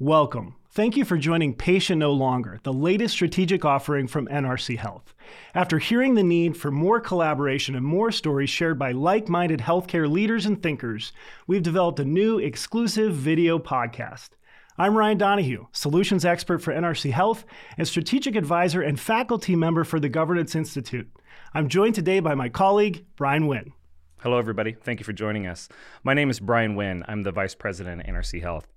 Welcome. Thank you for joining Patient No Longer, the latest strategic offering from NRC Health. After hearing the need for more collaboration and more stories shared by like minded healthcare leaders and thinkers, we've developed a new exclusive video podcast. I'm Ryan Donahue, solutions expert for NRC Health and strategic advisor and faculty member for the Governance Institute. I'm joined today by my colleague, Brian Wynn. Hello, everybody. Thank you for joining us. My name is Brian Wynn. I'm the Vice President at NRC Health.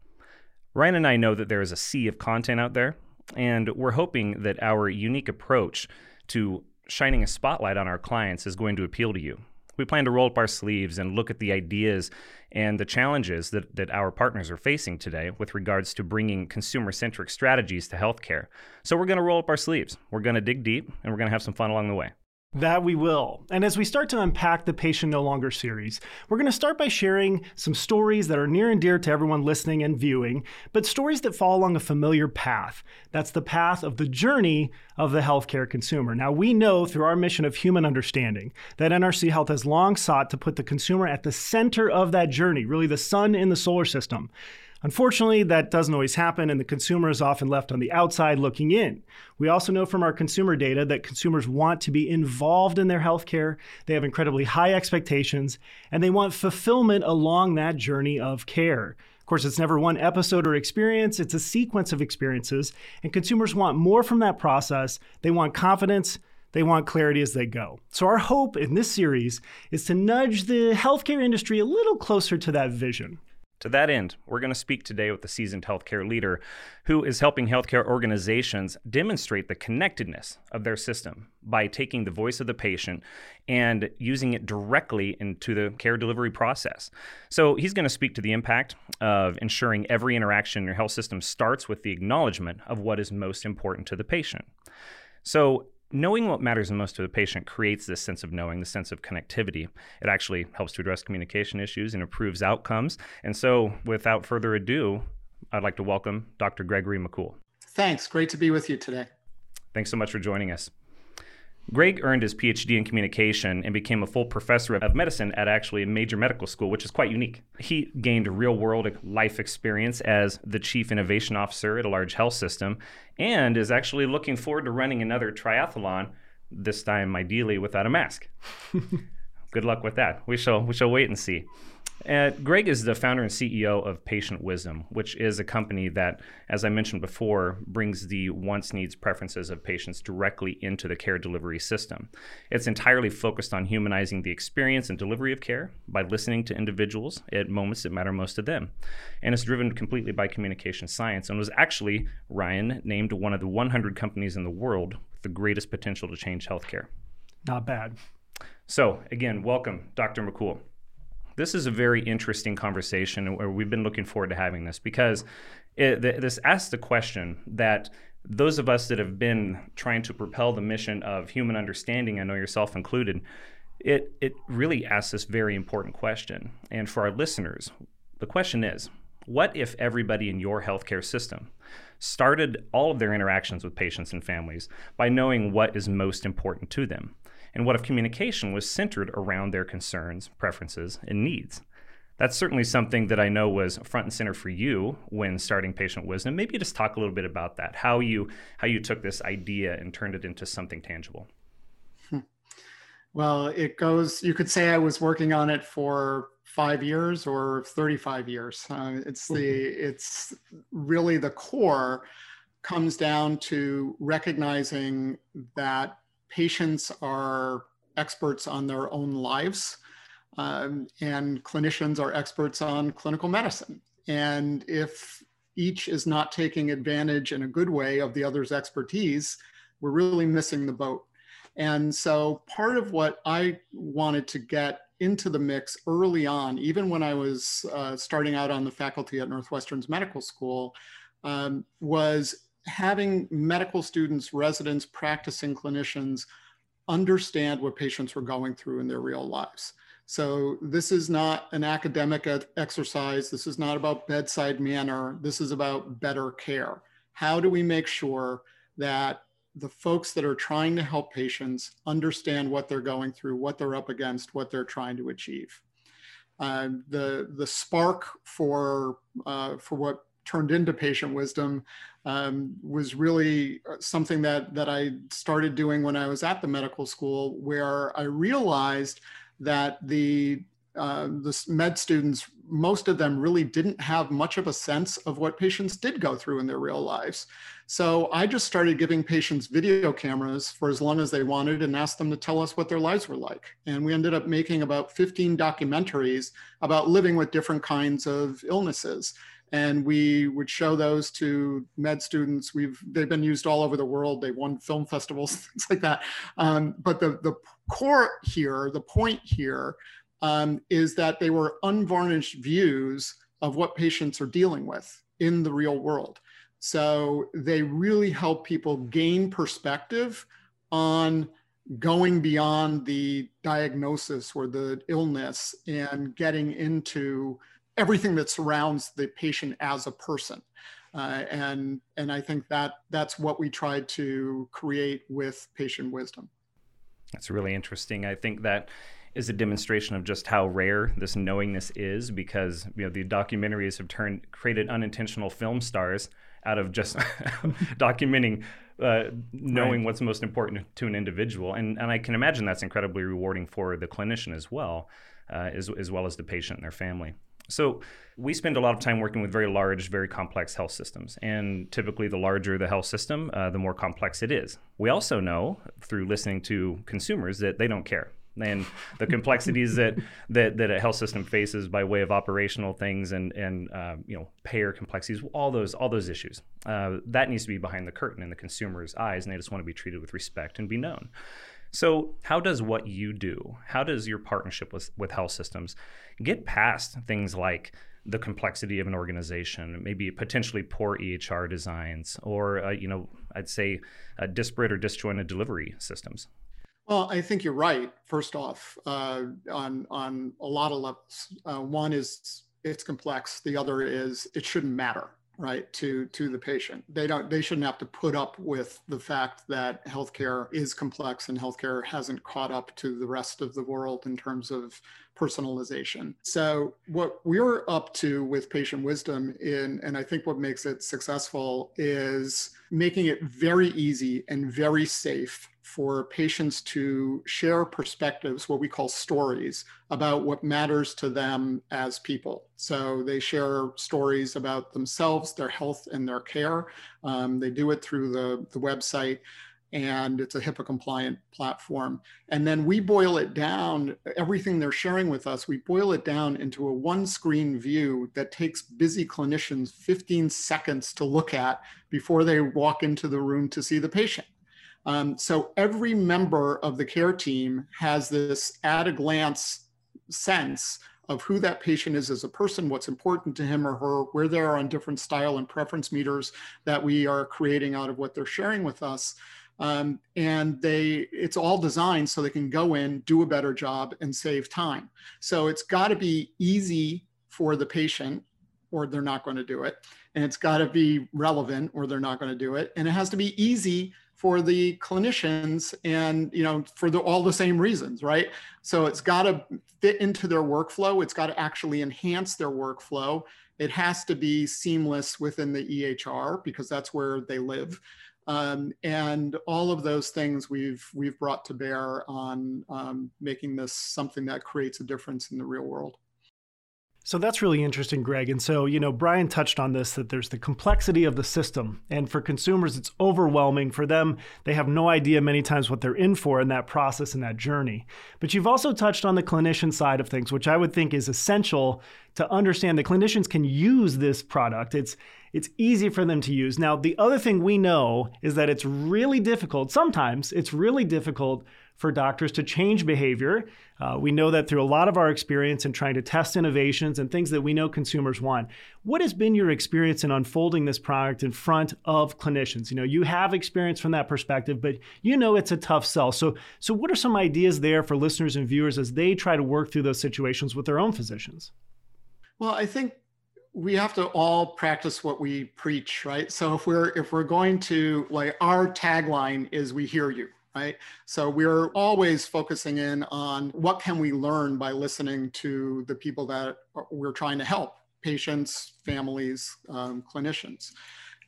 Ryan and I know that there is a sea of content out there, and we're hoping that our unique approach to shining a spotlight on our clients is going to appeal to you. We plan to roll up our sleeves and look at the ideas and the challenges that, that our partners are facing today with regards to bringing consumer centric strategies to healthcare. So, we're going to roll up our sleeves, we're going to dig deep, and we're going to have some fun along the way. That we will. And as we start to unpack the Patient No Longer series, we're going to start by sharing some stories that are near and dear to everyone listening and viewing, but stories that fall along a familiar path. That's the path of the journey of the healthcare consumer. Now, we know through our mission of human understanding that NRC Health has long sought to put the consumer at the center of that journey, really the sun in the solar system. Unfortunately, that doesn't always happen, and the consumer is often left on the outside looking in. We also know from our consumer data that consumers want to be involved in their healthcare. They have incredibly high expectations, and they want fulfillment along that journey of care. Of course, it's never one episode or experience, it's a sequence of experiences, and consumers want more from that process. They want confidence. They want clarity as they go. So, our hope in this series is to nudge the healthcare industry a little closer to that vision. To that end, we're going to speak today with a seasoned healthcare leader who is helping healthcare organizations demonstrate the connectedness of their system by taking the voice of the patient and using it directly into the care delivery process. So, he's going to speak to the impact of ensuring every interaction in your health system starts with the acknowledgement of what is most important to the patient. So, knowing what matters the most to the patient creates this sense of knowing, the sense of connectivity. It actually helps to address communication issues and improves outcomes. And so, without further ado, I'd like to welcome Dr. Gregory Makoul. Thanks. Great to be with you today. Thanks so much for joining us. Greg earned his PhD in communication and became a full professor of medicine at actually a major medical school, which is quite unique. He gained real world life experience as the chief innovation officer at a large health system and is actually looking forward to running another triathlon, this time ideally without a mask. Good luck with that. We shall we shall wait and see. Uh, Greg is the founder and CEO of Patient Wisdom, which is a company that, as I mentioned before, brings the wants, needs, preferences of patients directly into the care delivery system. It's entirely focused on humanizing the experience and delivery of care by listening to individuals at moments that matter most to them. And it's driven completely by communication science and was actually, Ryan, named one of the 100 companies in the world with the greatest potential to change healthcare. Not bad. So, again, welcome, Dr. Makoul. This is a very interesting conversation where we've been looking forward to having this because it, this asks the question that those of us that have been trying to propel the mission of human understanding, I know yourself included, it, it really asks this very important question. And for our listeners, the question is what if everybody in your healthcare system started all of their interactions with patients and families by knowing what is most important to them? And what if communication was centered around their concerns, preferences, and needs? That's certainly something that I know was front and center for you when starting Patient Wisdom. Maybe just talk a little bit about that, how you how you took this idea and turned it into something tangible. Hmm. Well, it goes. You could say I was working on it for five years or 35 years. Uh, it's the mm-hmm. it's really the core comes down to recognizing that patients are experts on their own lives, um, and clinicians are experts on clinical medicine. And if each is not taking advantage in a good way of the other's expertise, we're really missing the boat. And so, part of what I wanted to get into the mix early on, even when I was uh, starting out on the faculty at Northwestern's medical school, um, was having medical students, residents, practicing clinicians understand what patients were going through in their real lives. So this is not an academic exercise. This is not about bedside manner. This is about better care. How do we make sure that the folks that are trying to help patients understand what they're going through, what they're up against, what they're trying to achieve? Uh, the the spark for uh, for what turned into patient wisdom um, was really uh, something that that I started doing when I was at the medical school, where I realized that the uh, the med students, most of them really didn't have much of a sense of what patients did go through in their real lives. So I just started giving patients video cameras for as long as they wanted and asked them to tell us what their lives were like. And we ended up making about 15 documentaries about living with different kinds of illnesses and we would show those to med students. We've they've been used all over the world. They won film festivals, things like that. Um, but the the core here, the point here, um, is that they were unvarnished views of what patients are dealing with in the real world. So they really help people gain perspective on going beyond the diagnosis or the illness and getting into everything that surrounds the patient as a person. Uh, and and I think that that's what we tried to create with patient wisdom. That's really interesting. I think that is a demonstration of just how rare this knowingness is because you know the documentaries have turned created unintentional film stars out of just documenting uh, knowing right. what's most important to an individual and and I can imagine that's incredibly rewarding for the clinician as well uh, as, as well as the patient and their family. So we spend a lot of time working with very large, very complex health systems. And typically, the larger the health system, uh, the more complex it is. We also know through listening to consumers that they don't care. And the complexities that, that, that a health system faces by way of operational things and, and uh, you know payer complexities, all those all those issues, uh, that needs to be behind the curtain in the consumer's eyes, and they just want to be treated with respect and be known. So, how does what you do, how does your partnership with, with health systems get past things like the complexity of an organization, maybe potentially poor EHR designs, or, uh, you know, I'd say uh, disparate or disjointed delivery systems? Well, I think you're right. First off, uh, on on a lot of levels, uh, one is it's complex. The other is it shouldn't matter right to to the patient. They don't they shouldn't have to put up with the fact that healthcare is complex and healthcare hasn't caught up to the rest of the world in terms of personalization so what we're up to with patient wisdom in and i think what makes it successful is making it very easy and very safe for patients to share perspectives, what we call stories, about what matters to them as people. So they share stories about themselves, their health, and their care. Um, they do it through the, the website, and it's a HIPAA compliant platform. And then we boil it down, everything they're sharing with us, we boil it down into a one screen view that takes busy clinicians 15 seconds to look at before they walk into the room to see the patient. Um, so every member of the care team has this at a glance sense of who that patient is as a person, what's important to him or her, where they are on different style and preference meters that we are creating out of what they're sharing with us. Um, and they it's all designed so they can go in, do a better job, and save time. So it's got to be easy for the patient, or they're not going to do it. And it's got to be relevant, or they're not going to do it. And it has to be easy for the clinicians and you know for the, all the same reasons right so it's got to fit into their workflow it's got to actually enhance their workflow it has to be seamless within the ehr because that's where they live um, and all of those things we've we've brought to bear on um, making this something that creates a difference in the real world so that's really interesting, Greg. And so, you know, Brian touched on this that there's the complexity of the system. And for consumers, it's overwhelming. For them, they have no idea many times what they're in for in that process and that journey. But you've also touched on the clinician side of things, which I would think is essential to understand that clinicians can use this product. It's it's easy for them to use. Now, the other thing we know is that it's really difficult. Sometimes it's really difficult for doctors to change behavior. Uh, we know that through a lot of our experience in trying to test innovations and things that we know consumers want. What has been your experience in unfolding this product in front of clinicians? You know, you have experience from that perspective, but you know it's a tough sell. So, so what are some ideas there for listeners and viewers as they try to work through those situations with their own physicians? Well, I think we have to all practice what we preach, right? So if we're if we're going to like our tagline is we hear you, right? So we're always focusing in on what can we learn by listening to the people that we're trying to help. patients, families, um, clinicians.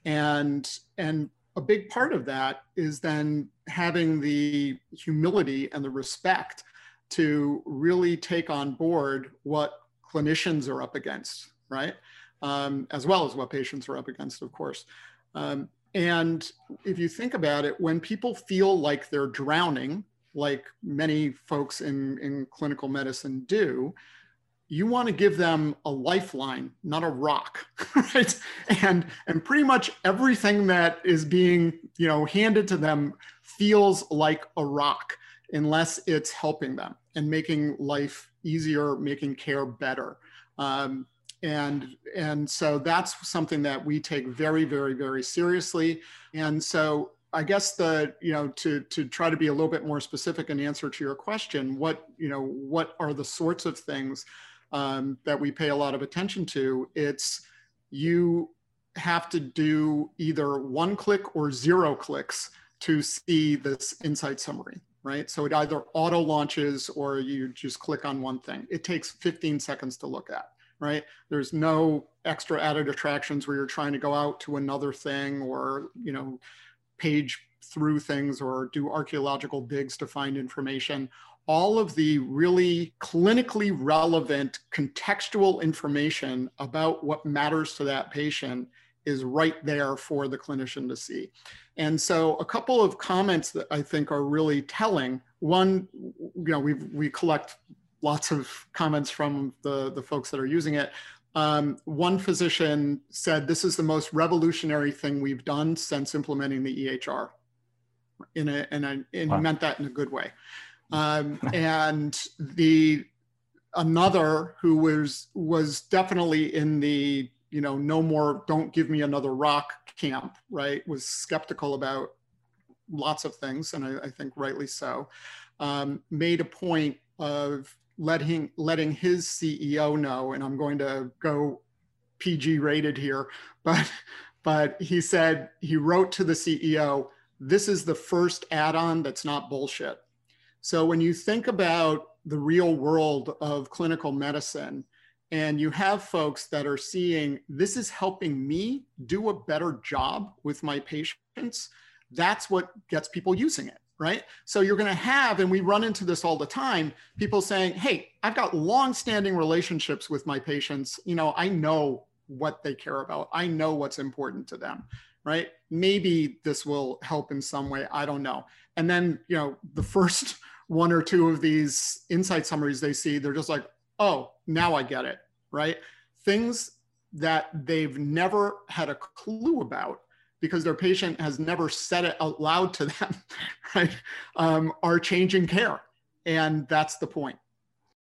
And, and a big part of that is then having the humility and the respect to really take on board what clinicians are up against, right? Um, as well as what patients are up against, of course. Um, and if you think about it, when people feel like they're drowning, like many folks in, in clinical medicine do, you want to give them a lifeline, not a rock, right? And and pretty much everything that is being you know handed to them feels like a rock, unless it's helping them and making life easier, making care better. Um, and and so that's something that we take very very very seriously. And so I guess the you know to to try to be a little bit more specific in answer to your question, what you know what are the sorts of things um, that we pay a lot of attention to? It's you have to do either one click or zero clicks to see this insight summary, right? So it either auto launches or you just click on one thing. It takes 15 seconds to look at, right? There's no extra added attractions where you're trying to go out to another thing or, you know, page through things or do archaeological digs to find information. All of the really clinically relevant contextual information about what matters to that patient is right there for the clinician to see. And so a couple of comments that I think are really telling. One, you know, we we collect lots of comments from the, the folks that are using it. Um, one physician said, this is the most revolutionary thing we've done since implementing the EHR. In a, in a, and wow. he meant that in a good way. Um, and the another who was was definitely in the you know no more don't give me another rock camp right was skeptical about lots of things and i, I think rightly so um, made a point of letting letting his CEO know, and I'm going to go PG rated here, but but he said he wrote to the CEO, this is the first add-on that's not bullshit. So when you think about the real world of clinical medicine, and you have folks that are seeing this is helping me do a better job with my patients, that's what gets people using it right? So you're going to have, and we run into this all the time, people saying, "Hey, I've got long-standing relationships with my patients. You know, I know what they care about. I know what's important to them." Right? Maybe this will help in some way. I don't know. And then, you know, the first one or two of these insight summaries they see, they're just like, "Oh, now I get it." Right? Things that they've never had a clue about because their patient has never said it out loud to them, right, um, are changing care. And that's the point.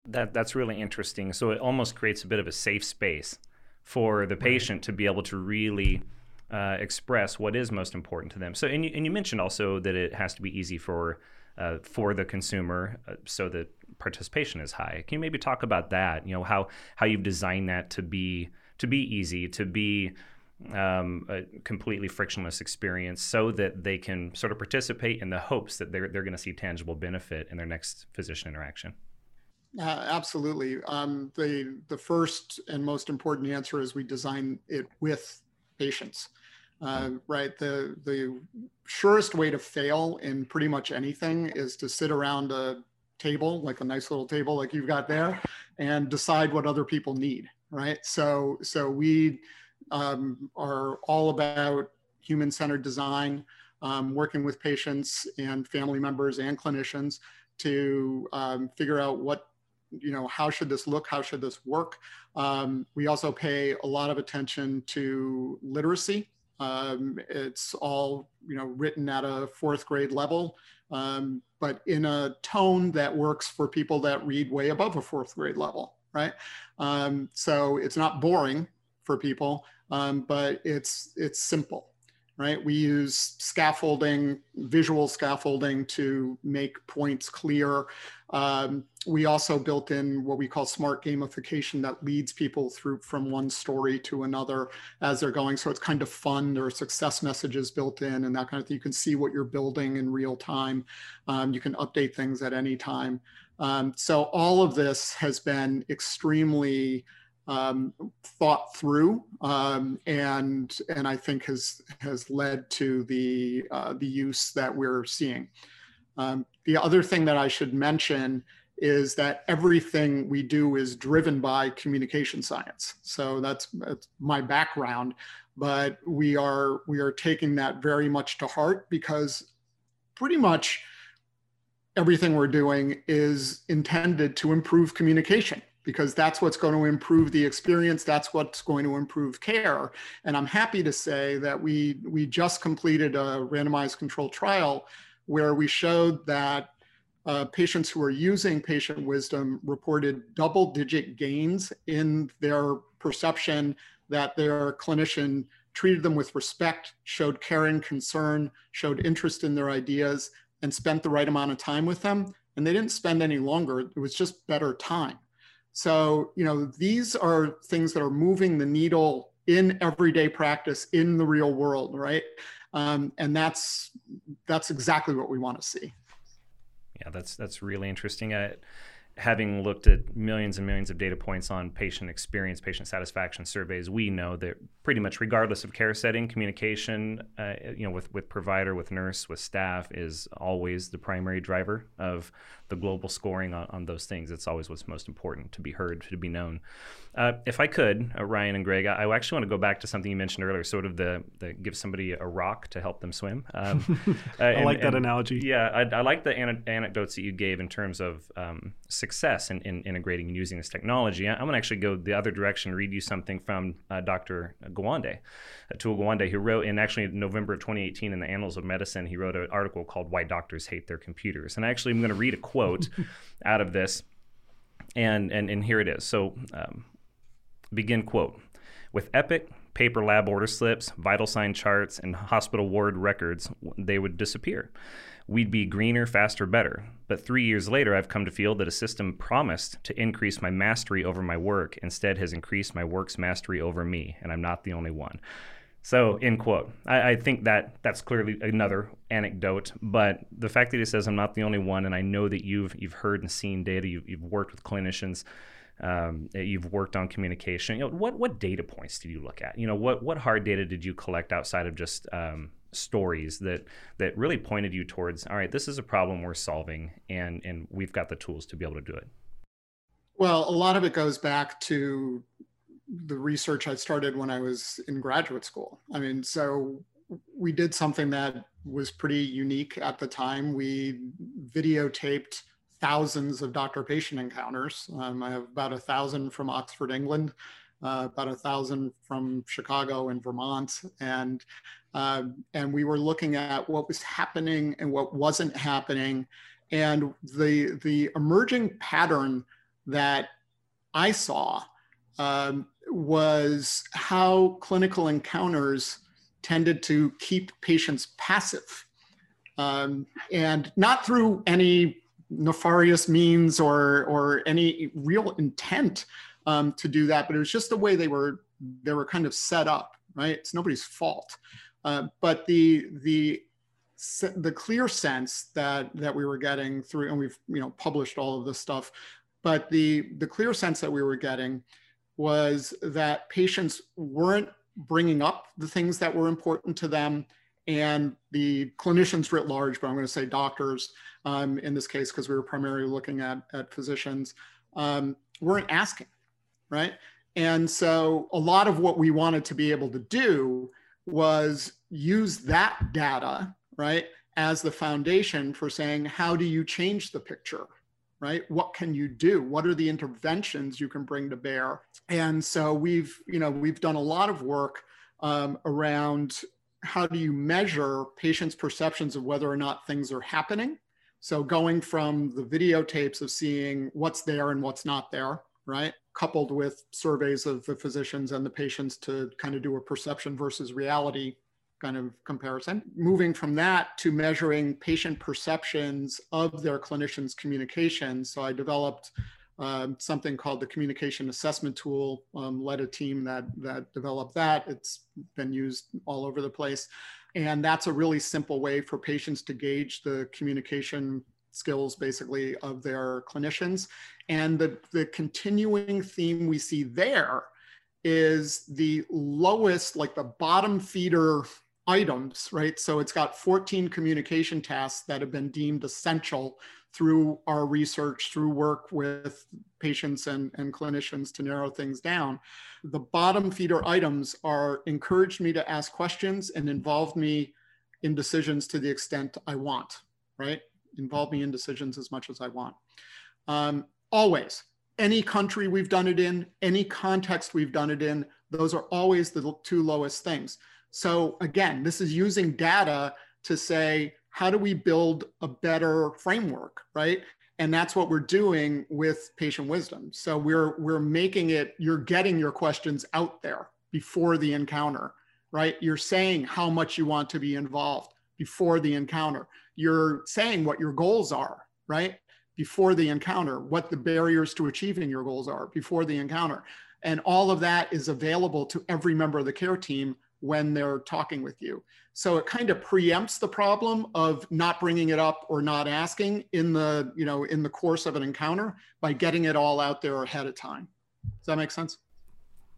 That, that's really interesting. So it almost creates a bit of a safe space for the patient to be able to really uh, express what is most important to them. So, and you, and you mentioned also that it has to be easy for uh, for the consumer, uh, so that participation is high. Can you maybe talk about that? You know how how you've designed that to be to be easy, to be um, a completely frictionless experience so that they can sort of participate in the hopes that they're, they're going to see tangible benefit in their next physician interaction. Uh, absolutely. Um, the, the first and most important answer is we design it with patients. Uh, right. The, the surest way to fail in pretty much anything is to sit around a table, like a nice little table like you've got there, and decide what other people need. Right. So, so we, um, are all about human-centered design, um, working with patients and family members and clinicians to um, figure out what, you know, how should this look, how should this work. Um, we also pay a lot of attention to literacy. Um, it's all, you know, written at a fourth grade level, um, but in a tone that works for people that read way above a fourth grade level, right? so it's not boring for people, um, but it's it's simple, right? We use scaffolding, visual scaffolding to make points clear. Um, we also built in what we call smart gamification that leads people through from one story to another as they're going. So it's kind of fun. There are success messages built in and that kind of thing. You can see what you're building in real time. Um, you can update things at any time. Um, so all of this has been extremely um, thought through um, and and I think has has led to the uh, the use that we're seeing. Um, the other thing that I should mention is that everything we do is driven by communication science. So that's, that's my background, but we are we are taking that very much to heart because pretty much everything we're doing is intended to improve communication because that's what's going to improve the experience that's what's going to improve care and i'm happy to say that we we just completed a randomized control trial where we showed that uh, patients who are using patient wisdom reported double digit gains in their perception that their clinician treated them with respect, showed caring concern, showed interest in their ideas, and spent the right amount of time with them. And they didn't spend any longer, it was just better time. So, you know, these are things that are moving the needle in everyday practice in the real world, right? Um, and that's that's exactly what we want to see. Yeah, that's that's really interesting. Having looked at millions and millions of data points on patient experience, patient satisfaction surveys, we know that pretty much regardless of care setting, communication, uh, you know, with with provider, with nurse, with staff, is always the primary driver of the global scoring on, on those things. It's always what's most important to be heard, to be known. Uh, if I could, uh, Ryan and Greg, I, I, actually want to go back to something you mentioned earlier, sort of the, the give somebody a rock to help them swim. Um, uh, I and, like that and, analogy. Yeah, I, I like the an- anecdotes that you gave in terms of um, success in, in, integrating and using this technology. I'm going to actually go the other direction, and read you something from uh, Dr. Gawande, Atul Gawande, who wrote in actually November of 2018 in the Annals of Medicine, he wrote an article called Why Doctors Hate Their Computers. And actually, I'm going to read a quote out of this. And, and, and here it is. So, um, begin quote With Epic, paper lab order slips, vital sign charts, and hospital ward records, they would disappear. We'd be greener, faster, better. But three years later, I've come to feel that a system promised to increase my mastery over my work instead has increased my work's mastery over me, and I'm not the only one. So, end quote. I, I, think that that's clearly another anecdote, but the fact that he says I'm not the only one, and I know that you've you've heard and seen data, you've, you've worked with clinicians, um, you've worked on communication. You know, what what data points did you look at? You know, what what hard data did you collect outside of just um, stories that that really pointed you towards? All right, this is a problem we're solving, and and we've got the tools to be able to do it. Well, a lot of it goes back to the research I started when I was in graduate school. I mean, so we did something that was pretty unique at the time. We videotaped thousands of doctor patient encounters. Um, I have about a thousand from Oxford, England, uh, about a thousand from Chicago and Vermont. And, uh, and we were looking at what was happening and what wasn't happening. And the, the emerging pattern that I saw um, was how clinical encounters tended to keep patients passive. Um, and not through any nefarious means or, or any real intent um, to do that, but it was just the way they were, they were kind of set up, right? It's nobody's fault. Uh, but the, the, the clear sense that, that we were getting through, and we've you know published all of this stuff, but the, the clear sense that we were getting was that patients weren't bringing up the things that were important to them and the clinicians writ large, but I'm going to say doctors um, in this case because we were primarily looking at, at physicians, um, weren't asking, right? And so a lot of what we wanted to be able to do was use that data, right, as the foundation for saying, how do you change the picture? right? What can you do? What are the interventions you can bring to bear? And so we've you know we've done a lot of work um, around how do you measure patients perceptions of whether or not things are happening. So going from the videotapes of seeing what's there and what's not there right coupled with surveys of the physicians and the patients to kind of do a perception versus reality kind of comparison. Moving from that to measuring patient perceptions of their clinicians' communication. So I developed um, something called the communication assessment tool, um, led a team that, that developed that. It's been used all over the place. And that's a really simple way for patients to gauge the communication skills basically of their clinicians. And the, the continuing theme we see there is the lowest, like the bottom feeder items, right? So it's got 14 communication tasks that have been deemed essential through our research, through work with patients and, and clinicians to narrow things down. The bottom feeder items are encouraged me to ask questions and involve me in decisions to the extent I want, right? Involve me in decisions as much as I want. Um, always, any country we've done it in, any context we've done it in, those are always the two lowest things. So again, this is using data to say, how do we build a better framework, right? And that's what we're doing with patient wisdom. So we're we're making it, you're getting your questions out there before the encounter, right? You're saying how much you want to be involved before the encounter. You're saying what your goals are, right? Before the encounter, what the barriers to achieving your goals are before the encounter. And all of that is available to every member of the care team when they're talking with you. So it kind of preempts the problem of not bringing it up or not asking in the, you know, in the course of an encounter by getting it all out there ahead of time. Does that make sense?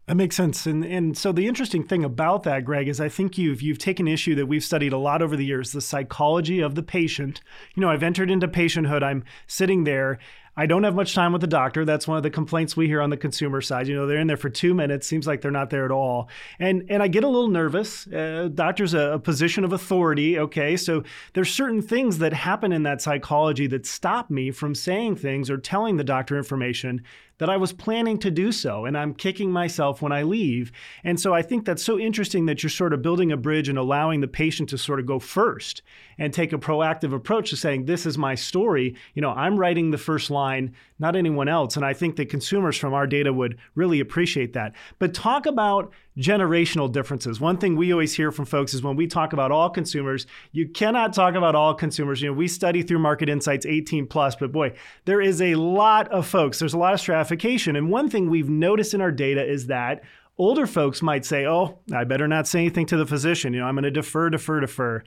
That makes sense. And and so the interesting thing about that, Greg, is I think you've you've taken issue that we've studied a lot over the years, the psychology of the patient. You know, I've entered into patienthood. I'm sitting there I don't have much time with the doctor. That's one of the complaints we hear on the consumer side. You know, they're in there for two minutes. Seems like they're not there at all. And and I get a little nervous. Uh, doctor's a, a position of authority. Okay, so there's certain things that happen in that psychology that stop me from saying things or telling the doctor information that I was planning to do so, and I'm kicking myself when I leave. And so I think that's so interesting that you're sort of building a bridge and allowing the patient to sort of go first and take a proactive approach to saying, This is my story. You know, I'm writing the first line, not anyone else. And I think that consumers from our data would really appreciate that. But talk about generational differences. One thing we always hear from folks is when we talk about all consumers, you cannot talk about all consumers. You know, we study through Market Insights 18 plus, but boy, there is a lot of folks. There's a lot of stratification. And one thing we've noticed in our data is that older folks might say, "Oh, I better not say anything to the physician. You know, I'm going to defer, defer, defer."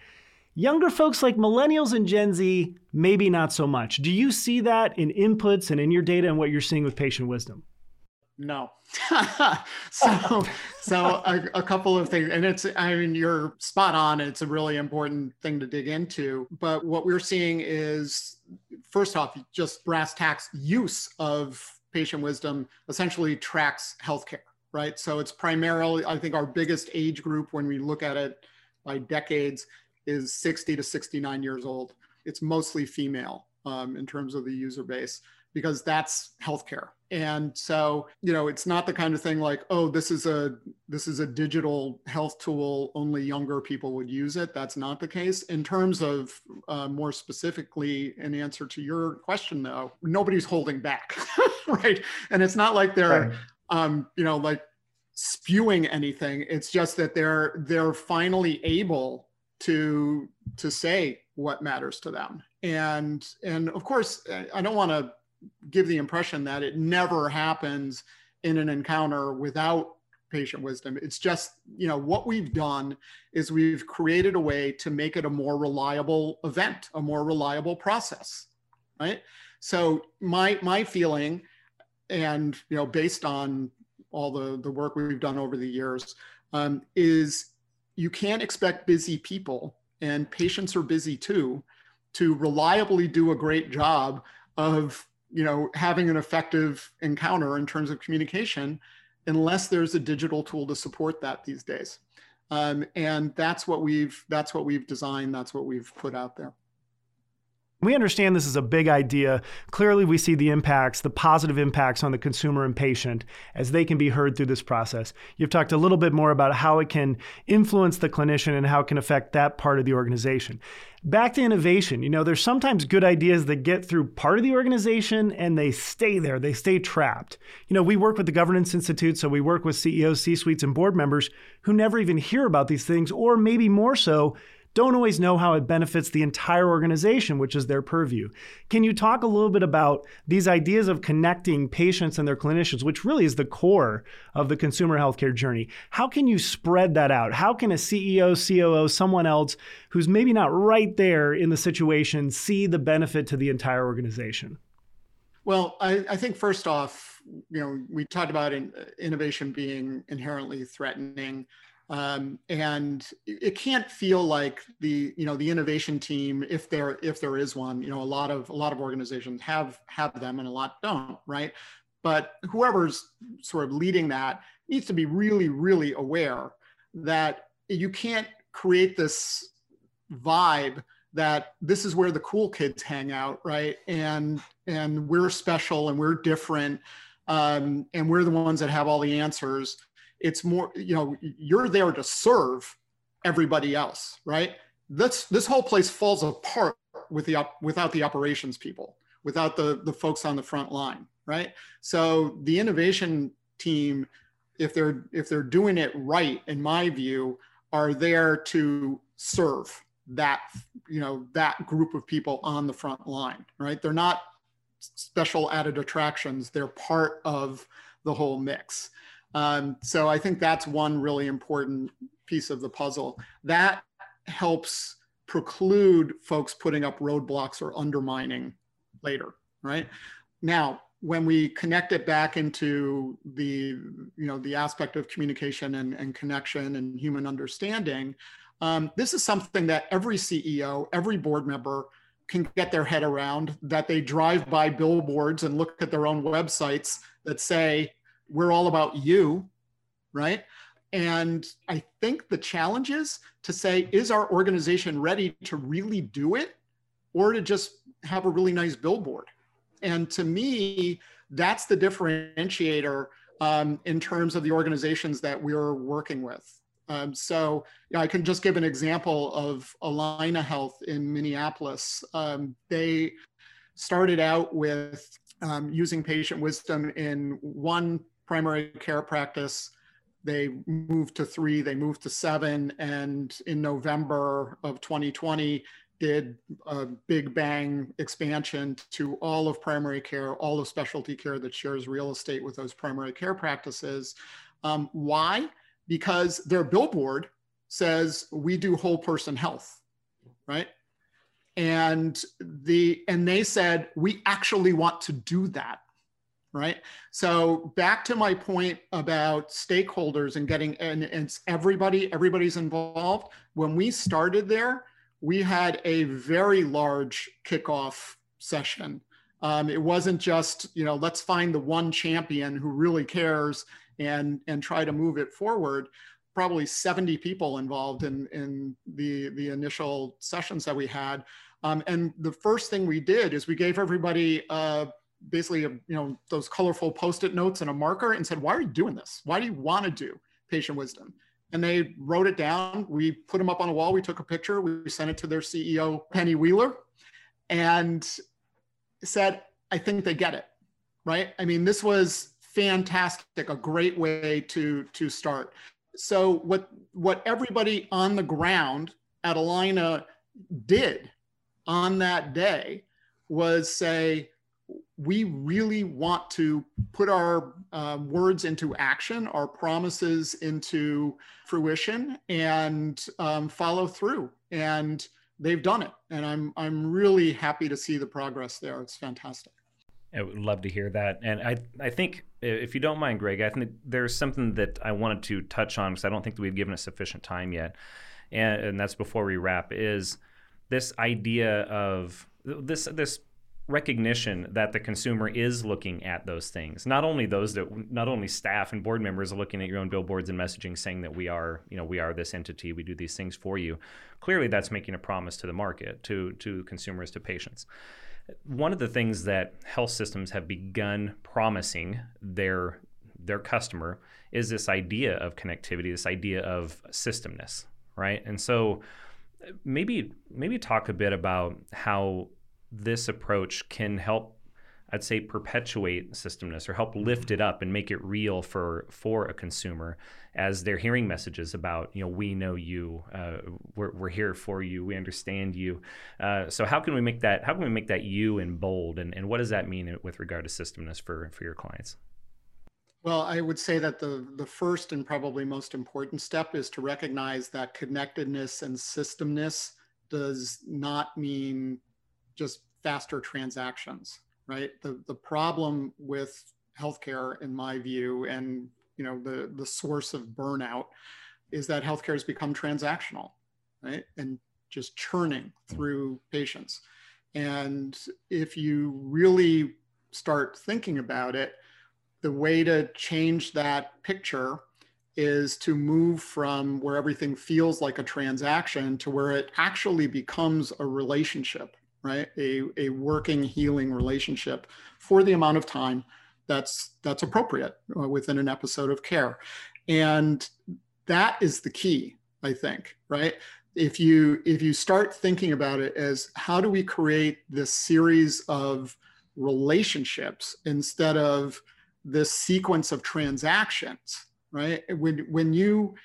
Younger folks like millennials and Gen Z, maybe not so much. Do you see that in inputs and in your data and what you're seeing with patient wisdom? No. so, so a, a, couple of things, and it's, I mean, you're spot on. It's a really important thing to dig into. But what we're seeing is, first off, just brass tacks use of patient wisdom essentially tracks healthcare, right? So it's primarily, I think, our biggest age group when we look at it by decades is 60 to 69 years old. It's mostly female um, in terms of the user base because that's healthcare. And so, you know, it's not the kind of thing like, oh, this is a this is a digital health tool. Only younger people would use it. That's not the case. In terms of uh, more specifically, in answer to your question, though, nobody's holding back, right? And it's not like they're, right. um, you know, like spewing anything. It's just that they're they're finally able to to say what matters to them and and of course i don't want to give the impression that it never happens in an encounter without patient wisdom. It's just you know what we've done is we've created a way to make it a more reliable event a more reliable process right? So my my feeling and you know based on all the the work we've done over the years um, is you can't expect busy people, and patients are busy too, to reliably do a great job of you know having an effective encounter in terms of communication unless there's a digital tool to support that these days. Um, and that's what we've that's what we've designed that's what we've put out there we understand this is a big idea. Clearly, we see the impacts, the positive impacts on the consumer and patient as they can be heard through this process. You've talked a little bit more about how it can influence the clinician and how it can affect that part of the organization. Back to innovation, you know, there's sometimes good ideas that get through part of the organization and they stay there, they stay trapped. You know, we work with the Governance Institute, so we work with CEOs, C suites, and board members who never even hear about these things, or maybe more so, don't always know how it benefits the entire organization, which is their purview. Can you talk a little bit about these ideas of connecting patients and their clinicians, which really is the core of the consumer healthcare journey? How can you spread that out? How can a CEO, COO, someone else who's maybe not right there in the situation see the benefit to the entire organization? Well, I, I think first off, you know, we talked about in, innovation being inherently threatening. Um, and it can't feel like the you know the innovation team if there if there is one you know a lot of a lot of organizations have have them and a lot don't right? But whoever's sort of leading that needs to be really really aware that you can't create this vibe that this is where the cool kids hang out right? And and we're special and we're different um, and we're the ones that have all the answers it's more you know you're there to serve everybody else right? This this whole place falls apart with the without the operations people without the the folks on the front line right? So the innovation team if they're if they're doing it right in my view are there to serve that you know that group of people on the front line right? They're not special added attractions. They're part of the whole mix um, so I think that's one really important piece of the puzzle. That helps preclude folks putting up roadblocks or undermining later, right? Now, when we connect it back into the, you know, the aspect of communication and, and connection and human understanding, um, this is something that every CEO, every board member can get their head around, that they drive by billboards and look at their own websites that say, we're all about you, right? And I think the challenge is to say, is our organization ready to really do it or to just have a really nice billboard? And to me, that's the differentiator um, in terms of the organizations that we're working with. Um, so I can just give an example of Allina Health in Minneapolis. Um, they started out with um, using patient wisdom in one primary care practice. They moved to three, they moved to seven, and in November of 2020, did a big bang expansion to all of primary care, all of specialty care that shares real estate with those primary care practices. Um, why? Because their billboard says we do whole person health, right? And the and they said we actually want to do that right? So back to my point about stakeholders and getting and, and everybody, everybody's involved. When we started there, we had a very large kickoff session. Um, it wasn't just you know let's find the one champion who really cares and and try to move it forward. Probably 70 people involved in in the the initial sessions that we had. Um, and the first thing we did is we gave everybody basically, you know, those colorful post-it notes and a marker and said, why are you doing this? Why do you want to do patient wisdom? And they wrote it down. We put them up on a wall. We took a picture. We sent it to their CEO, Penny Wheeler, and said, I think they get it, right? I mean, this was fantastic, a great way to, to start. So what, what everybody on the ground at Allina did on that day was say, we really want to put our uh, words into action, our promises into fruition, and um, follow through. And they've done it, and I'm I'm really happy to see the progress there. It's fantastic. I would love to hear that, and I I think if you don't mind, Greg, I think there's something that I wanted to touch on because I don't think that we've given it sufficient time yet, and, and that's before we wrap is this idea of this this recognition that the consumer is looking at those things. Not only those that not only staff and board members are looking at your own billboards and messaging saying that we are you know we are this entity we do these things for you. Clearly that's making a promise to the market to to consumers to patients. One of the things that health systems have begun promising their their customer is this idea of connectivity this idea of systemness right? And so maybe maybe talk a bit about how this approach can help I'd say perpetuate systemness or help lift it up and make it real for for a consumer as they're hearing messages about you know we know you uh, we're, we're here for you we understand you. Uh, so how can we make that how can we make that you in bold? And, and what does that mean with regard to systemness for for your clients? Well, I would say that the, the first and probably most important step is to recognize that connectedness and systemness does not mean just faster transactions, right? The, the problem with healthcare, in my view, and you know the, the source of burnout is that healthcare has become transactional, right? And just churning through patients. And if you really start thinking about it, the way to change that picture is to move from where everything feels like a transaction to where it actually becomes a relationship, right? A, a working, healing relationship for the amount of time that's that's appropriate uh, within an episode of care. And that is the key, I think, right? If you if you start thinking about it as how do we create this series of relationships instead of this sequence of transactions, right? When when you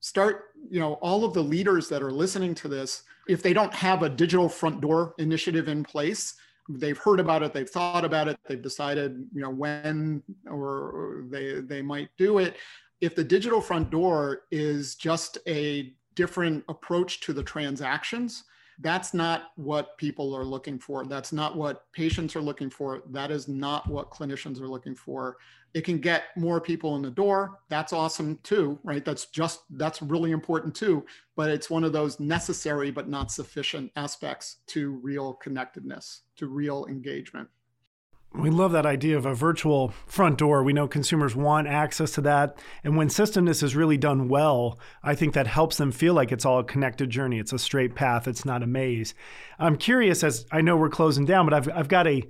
start, you know, all of the leaders that are listening to this, if they don't have a digital front door initiative in place, they've heard about it, they've thought about it, they've decided, you know, when or they they might do it. If the digital front door is just a different approach to the transactions, that's not what people are looking for. That's not what patients are looking for. That is not what clinicians are looking for. It can get more people in the door. That's awesome too, right? That's just, that's really important too. But it's one of those necessary but not sufficient aspects to real connectedness, to real engagement. We love that idea of a virtual front door. We know consumers want access to that. And when systemness is really done well, I think that helps them feel like it's all a connected journey. It's a straight path, it's not a maze. I'm curious, as I know we're closing down, but I've, I've got a,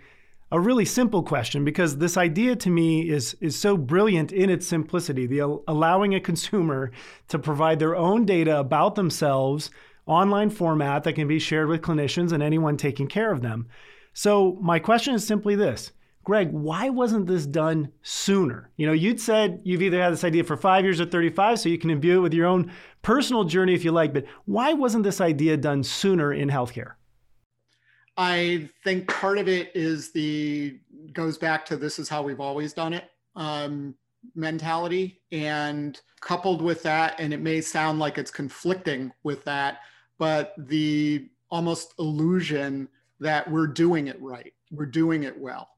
a really simple question because this idea to me is, is so brilliant in its simplicity the allowing a consumer to provide their own data about themselves, online format that can be shared with clinicians and anyone taking care of them. So my question is simply this. Greg, why wasn't this done sooner? You know, you'd said you've either had this idea for five years or 35, so you can imbue it with your own personal journey if you like, but why wasn't this idea done sooner in healthcare? I think part of it is the goes back to this is how we've always done it um, mentality. And coupled with that, and it may sound like it's conflicting with that, but the almost illusion that we're doing it right, we're doing it well.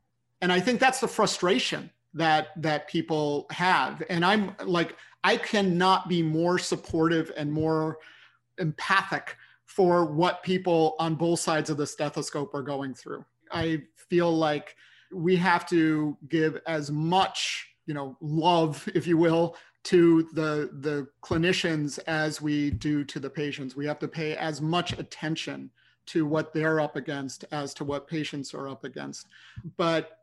And I think that's the frustration that that people have. And I'm like, I cannot be more supportive and more empathic for what people on both sides of the stethoscope are going through. I feel like we have to give as much, you know, love, if you will, to the the clinicians as we do to the patients. We have to pay as much attention to what they're up against as to what patients are up against. But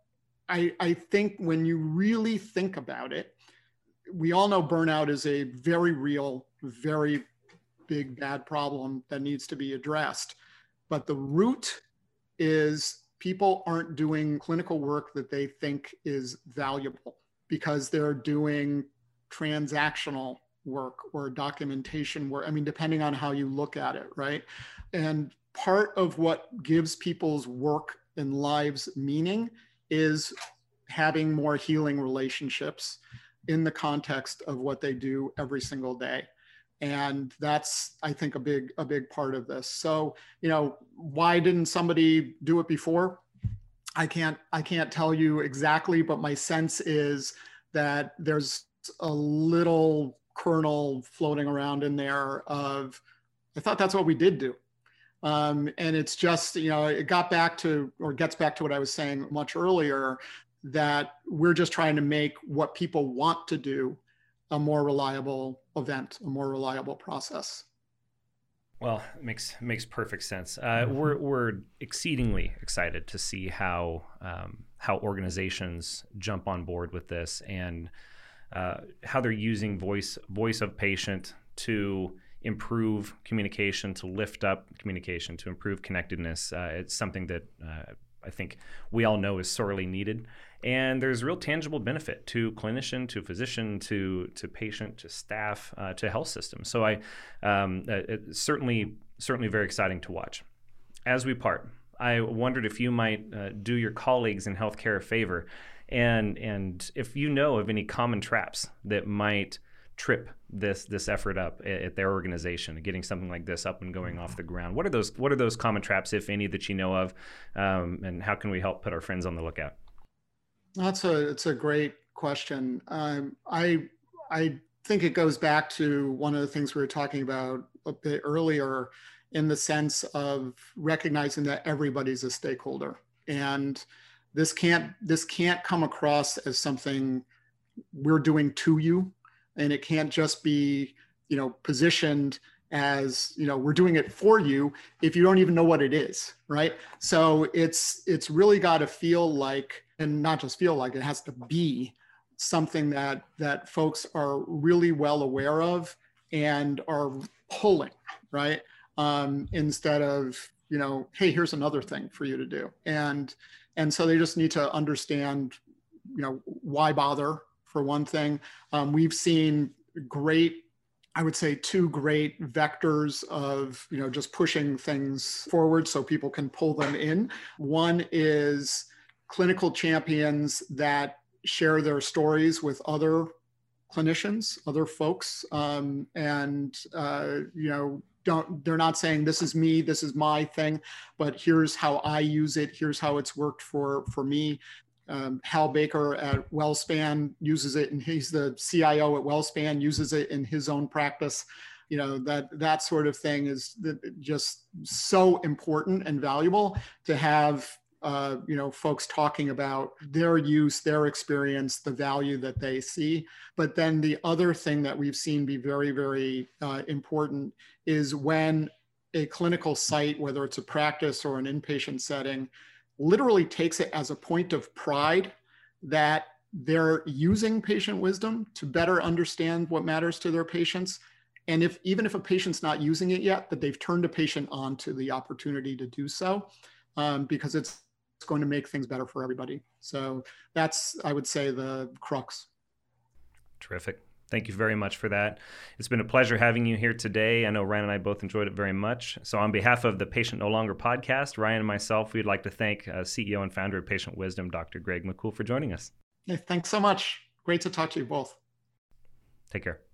I, I think when you really think about it, we all know burnout is a very real, very big, bad problem that needs to be addressed. But the root is people aren't doing clinical work that they think is valuable because they're doing transactional work or documentation work. I mean, depending on how you look at it, right? And part of what gives people's work and lives meaning is having more healing relationships in the context of what they do every single day and that's i think a big a big part of this. So you know why didn't somebody do it before? I can't i can't tell you exactly but my sense is that there's a little kernel floating around in there of i thought that's what we did do. Um, and it's just, you know, it got back to, or gets back to what I was saying much earlier, that we're just trying to make what people want to do a more reliable event, a more reliable process. Well, it makes makes perfect sense. Uh, mm-hmm. we're we're exceedingly excited to see how um, how organizations jump on board with this and uh, how they're using voice voice of patient to improve communication, to lift up communication, to improve connectedness. Uh, it's something that uh, I think we all know is sorely needed. And there's real tangible benefit to clinician, to physician, to to patient, to staff, uh, to health system. So I um, uh, certainly certainly very exciting to watch. As we part, I wondered if you might uh, do your colleagues in healthcare a favor, and and if you know of any common traps that might trip this this effort up at their organization, getting something like this up and going off the ground. What are those What are those common traps, if any, that you know of, um, and how can we help put our friends on the lookout? That's a it's a great question. Um, I I think it goes back to one of the things we were talking about a bit earlier, in the sense of recognizing that everybody's a stakeholder, and this can't this can't come across as something we're doing to you. And it can't just be you know positioned as you know we're doing it for you if you don't even know what it is right? So it's it's really got to feel like and not just feel like it has to be something that that folks are really well aware of and are pulling right um, instead of you know hey here's another thing for you to do and and so they just need to understand you know why bother for one thing. Um, we've seen great I would say two great vectors of you know just pushing things forward so people can pull them in. One is clinical champions that share their stories with other clinicians, other folks, um, and uh, you know don't they're not saying this is me, this is my thing, but here's how I use it, here's how it's worked for for me. Um, Hal Baker at WellSpan uses it, and he's the CIO at WellSpan, uses it in his own practice. You know that that sort of thing is just so important and valuable to have. Uh, you know, folks talking about their use, their experience, the value that they see. But then the other thing that we've seen be very, very uh, important is when a clinical site, whether it's a practice or an inpatient setting, literally takes it as a point of pride that they're using patient wisdom to better understand what matters to their patients and if even if a patient's not using it yet that they've turned a patient on to the opportunity to do so um, because it's, it's going to make things better for everybody so that's i would say the crux terrific Thank you very much for that. It's been a pleasure having you here today. I know Ryan and I both enjoyed it very much. So, on behalf of the Patient No Longer podcast, Ryan and myself, we'd like to thank uh, CEO and founder of Patient Wisdom, Dr. Greg Makoul, for joining us. Hey, thanks so much. Great to talk to you both. Take care.